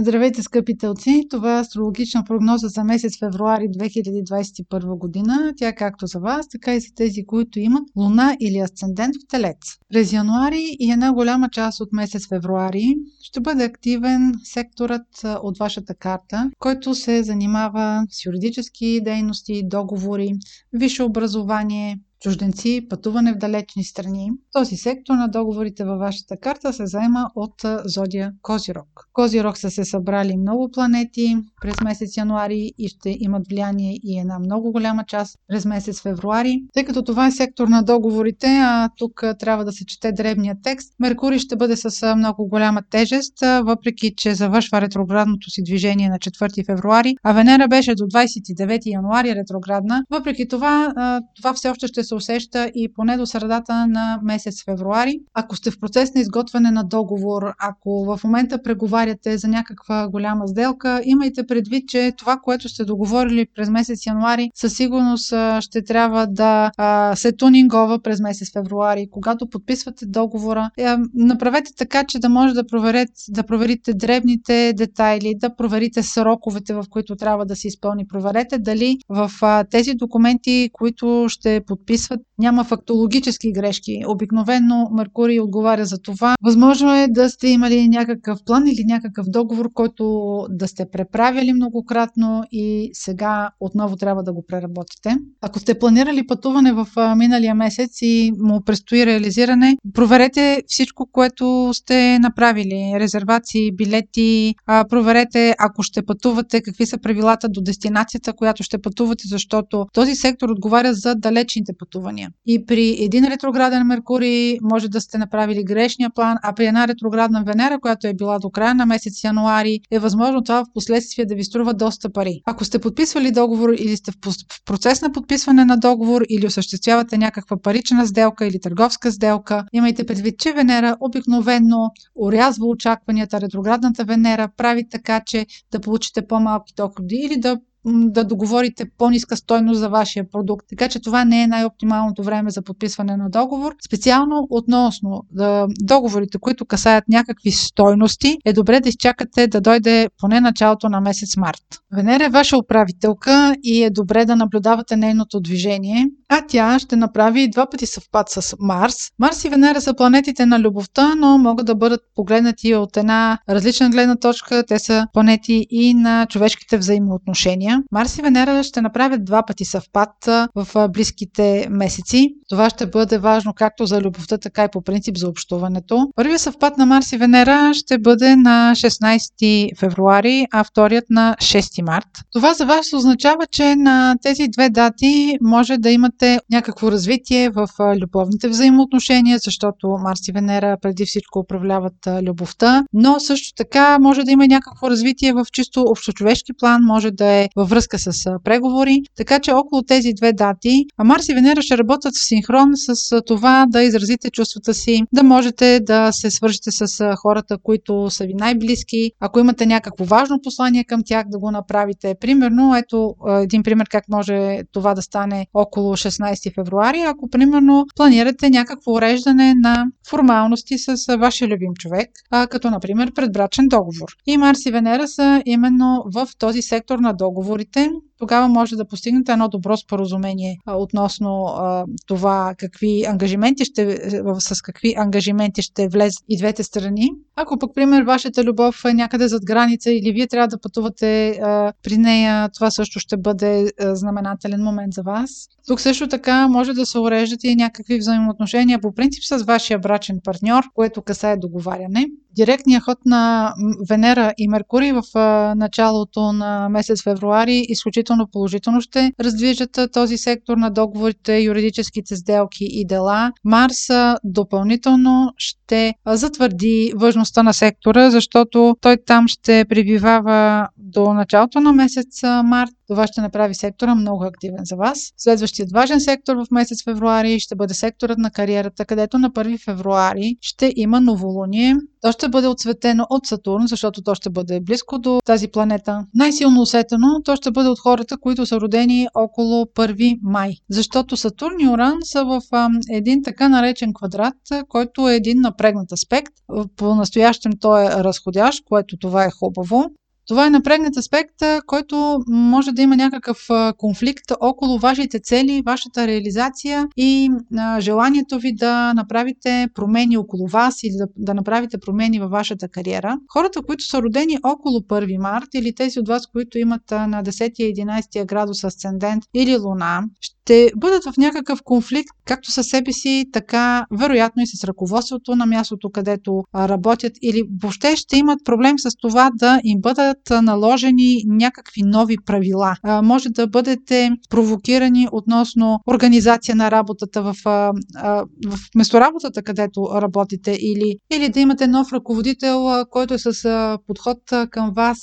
Здравейте, скъпи телци! Това е астрологична прогноза за месец февруари 2021 година. Тя както за вас, така и за тези, които имат луна или асцендент в телец. През януари и една голяма част от месец февруари ще бъде активен секторът от вашата карта, който се занимава с юридически дейности, договори, висше образование, чужденци, пътуване в далечни страни. Този сектор на договорите във вашата карта се заема от зодия Козирог. Козирог са се събрали много планети през месец януари и ще имат влияние и една много голяма част през месец февруари. Тъй като това е сектор на договорите, а тук трябва да се чете древния текст, Меркурий ще бъде с много голяма тежест, въпреки че завършва ретроградното си движение на 4 февруари, а Венера беше до 29 януари ретроградна. Въпреки това, това все още ще се усеща и поне до средата на месец февруари. Ако сте в процес на изготвяне на договор, ако в момента преговаряте за някаква голяма сделка, имайте предвид, че това, което сте договорили през месец януари, със сигурност ще трябва да се тунингова през месец февруари. Когато подписвате договора, е, направете така, че да може да, проверите, да проверите дребните детайли, да проверите сроковете, в които трябва да се изпълни. Проверете дали в тези документи, които ще подписвате, записват. Няма фактологически грешки. Обикновено Меркурий отговаря за това. Възможно е да сте имали някакъв план или някакъв договор, който да сте преправили многократно и сега отново трябва да го преработите. Ако сте планирали пътуване в миналия месец и му предстои реализиране, проверете всичко, което сте направили. Резервации, билети, проверете ако ще пътувате, какви са правилата до дестинацията, която ще пътувате, защото този сектор отговаря за далечните пътувания. И при един ретрограден Меркурий може да сте направили грешния план, а при една ретроградна Венера, която е била до края на месец януари, е възможно това в последствие да ви струва доста пари. Ако сте подписвали договор или сте в процес на подписване на договор или осъществявате някаква парична сделка или търговска сделка, имайте предвид, че Венера обикновенно урязва очакванията. Ретроградната Венера прави така, че да получите по-малки доходи или да да договорите по-ниска стойност за вашия продукт. Така че това не е най-оптималното време за подписване на договор. Специално относно да, договорите, които касаят някакви стойности, е добре да изчакате да дойде поне началото на месец март. Венера е ваша управителка и е добре да наблюдавате нейното движение, а тя ще направи два пъти съвпад с Марс. Марс и Венера са планетите на любовта, но могат да бъдат погледнати от една различна гледна точка. Те са планети и на човешките взаимоотношения. Марс и Венера ще направят два пъти съвпад в близките месеци. Това ще бъде важно както за любовта, така и по принцип за общуването. Първият съвпад на Марс и Венера ще бъде на 16 февруари, а вторият на 6 март. Това за вас означава, че на тези две дати може да имате някакво развитие в любовните взаимоотношения, защото Марс и Венера преди всичко управляват любовта, но също така може да има някакво развитие в чисто общочовешки план, може да е във връзка с преговори. Така че около тези две дати Марс и Венера ще работят в синхрон с това да изразите чувствата си, да можете да се свържете с хората, които са ви най-близки. Ако имате някакво важно послание към тях, да го направите. Примерно, ето един пример как може това да стане около 16 февруари, ако примерно планирате някакво уреждане на формалности с вашия любим човек, като например предбрачен договор. И Марс и Венера са именно в този сектор на договорите тогава може да постигнете едно добро споразумение а, относно а, това какви ангажименти ще, с какви ангажименти ще влезат и двете страни. Ако пък, пример, вашата любов е някъде зад граница или вие трябва да пътувате а, при нея, това също ще бъде а, знаменателен момент за вас. Тук също така може да се уреждате и някакви взаимоотношения по принцип с вашия брачен партньор, което касае договаряне. Директният ход на Венера и Меркурий в началото на месец февруари изключително положително ще раздвижат този сектор на договорите, юридическите сделки и дела. Марс допълнително ще затвърди важността на сектора, защото той там ще пребивава до началото на месец март това ще направи сектора много активен за вас. Следващият важен сектор в месец февруари ще бъде секторът на кариерата, където на 1 февруари ще има новолуние. То ще бъде отсветено от Сатурн, защото то ще бъде близко до тази планета. Най-силно усетено то ще бъде от хората, хората, които са родени около 1 май. Защото Сатурн и Оран са в един така наречен квадрат, който е един напрегнат аспект. По-настоящем той е разходящ, което това е хубаво. Това е напрегнат аспект, който може да има някакъв конфликт около вашите цели, вашата реализация и желанието ви да направите промени около вас или да, да направите промени във вашата кариера. Хората, които са родени около 1 март или тези от вас, които имат на 10-11 градус асцендент или луна, ще бъдат в някакъв конфликт както със себе си, така вероятно и с ръководството на мястото, където работят или въобще ще имат проблем с това да им бъдат наложени някакви нови правила. Може да бъдете провокирани относно организация на работата в, в местоработата, където работите или, или да имате нов ръководител, който е с подход към вас,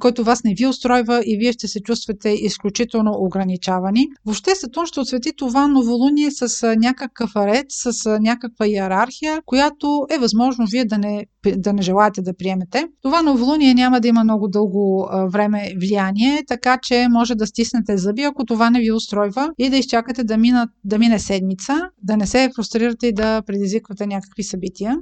който вас не ви устройва и вие ще се чувствате изключително ограничавани. Въобще Сатурн ще отсвети това новолуние с някакъв ред, с някаква иерархия, която е възможно вие да не, да не желаете да приемете. Това новолуние няма да има много дълго време влияние, така че може да стиснете зъби, ако това не ви устройва и да изчакате да, минат, да мине седмица, да не се фрустрирате и да предизвиквате някакви събития.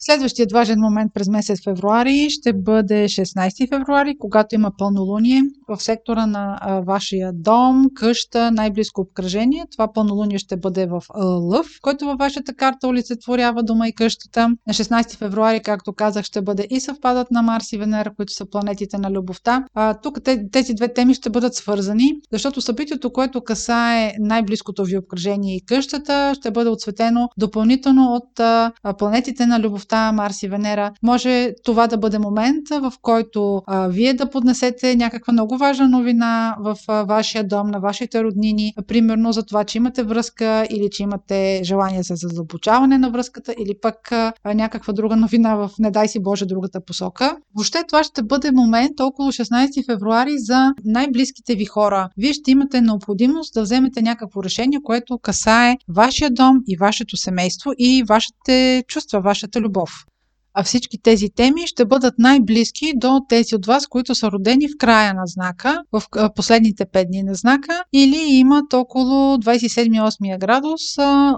Следващият важен момент през месец февруари ще бъде 16 февруари, когато има пълнолуние в сектора на вашия дом, къща, най-близко обкръжение. Това пълнолуние ще бъде в Лъв, който във вашата карта олицетворява дома и къщата. На 16 февруари, както казах, ще бъде и съвпадът на Марс и Венера, които са планетите на любовта. А, тук тези две теми ще бъдат свързани, защото събитието, което касае най-близкото ви обкръжение и къщата, ще бъде отсветено допълнително от а, планетите на любовта любовта, Марс и Венера, може това да бъде момент, в който а, вие да поднесете някаква много важна новина в а, вашия дом, на вашите роднини, примерно за това, че имате връзка или че имате желание за задълбочаване на връзката или пък а, някаква друга новина в, не дай си Боже, другата посока. Въобще това ще бъде момент около 16 февруари за най-близките ви хора. Вие ще имате необходимост да вземете някакво решение, което касае вашия дом и вашето семейство и вашите чувства, вашата любов любов. А всички тези теми ще бъдат най-близки до тези от вас, които са родени в края на знака, в последните 5 дни на знака, или имат около 27-8 градус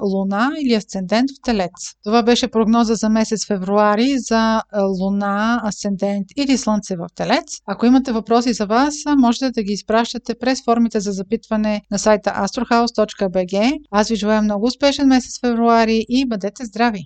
луна или асцендент в Телец. Това беше прогноза за месец февруари за луна, асцендент или слънце в Телец. Ако имате въпроси за вас, можете да ги изпращате през формите за запитване на сайта astrohouse.bg. Аз ви желая много успешен месец февруари и бъдете здрави!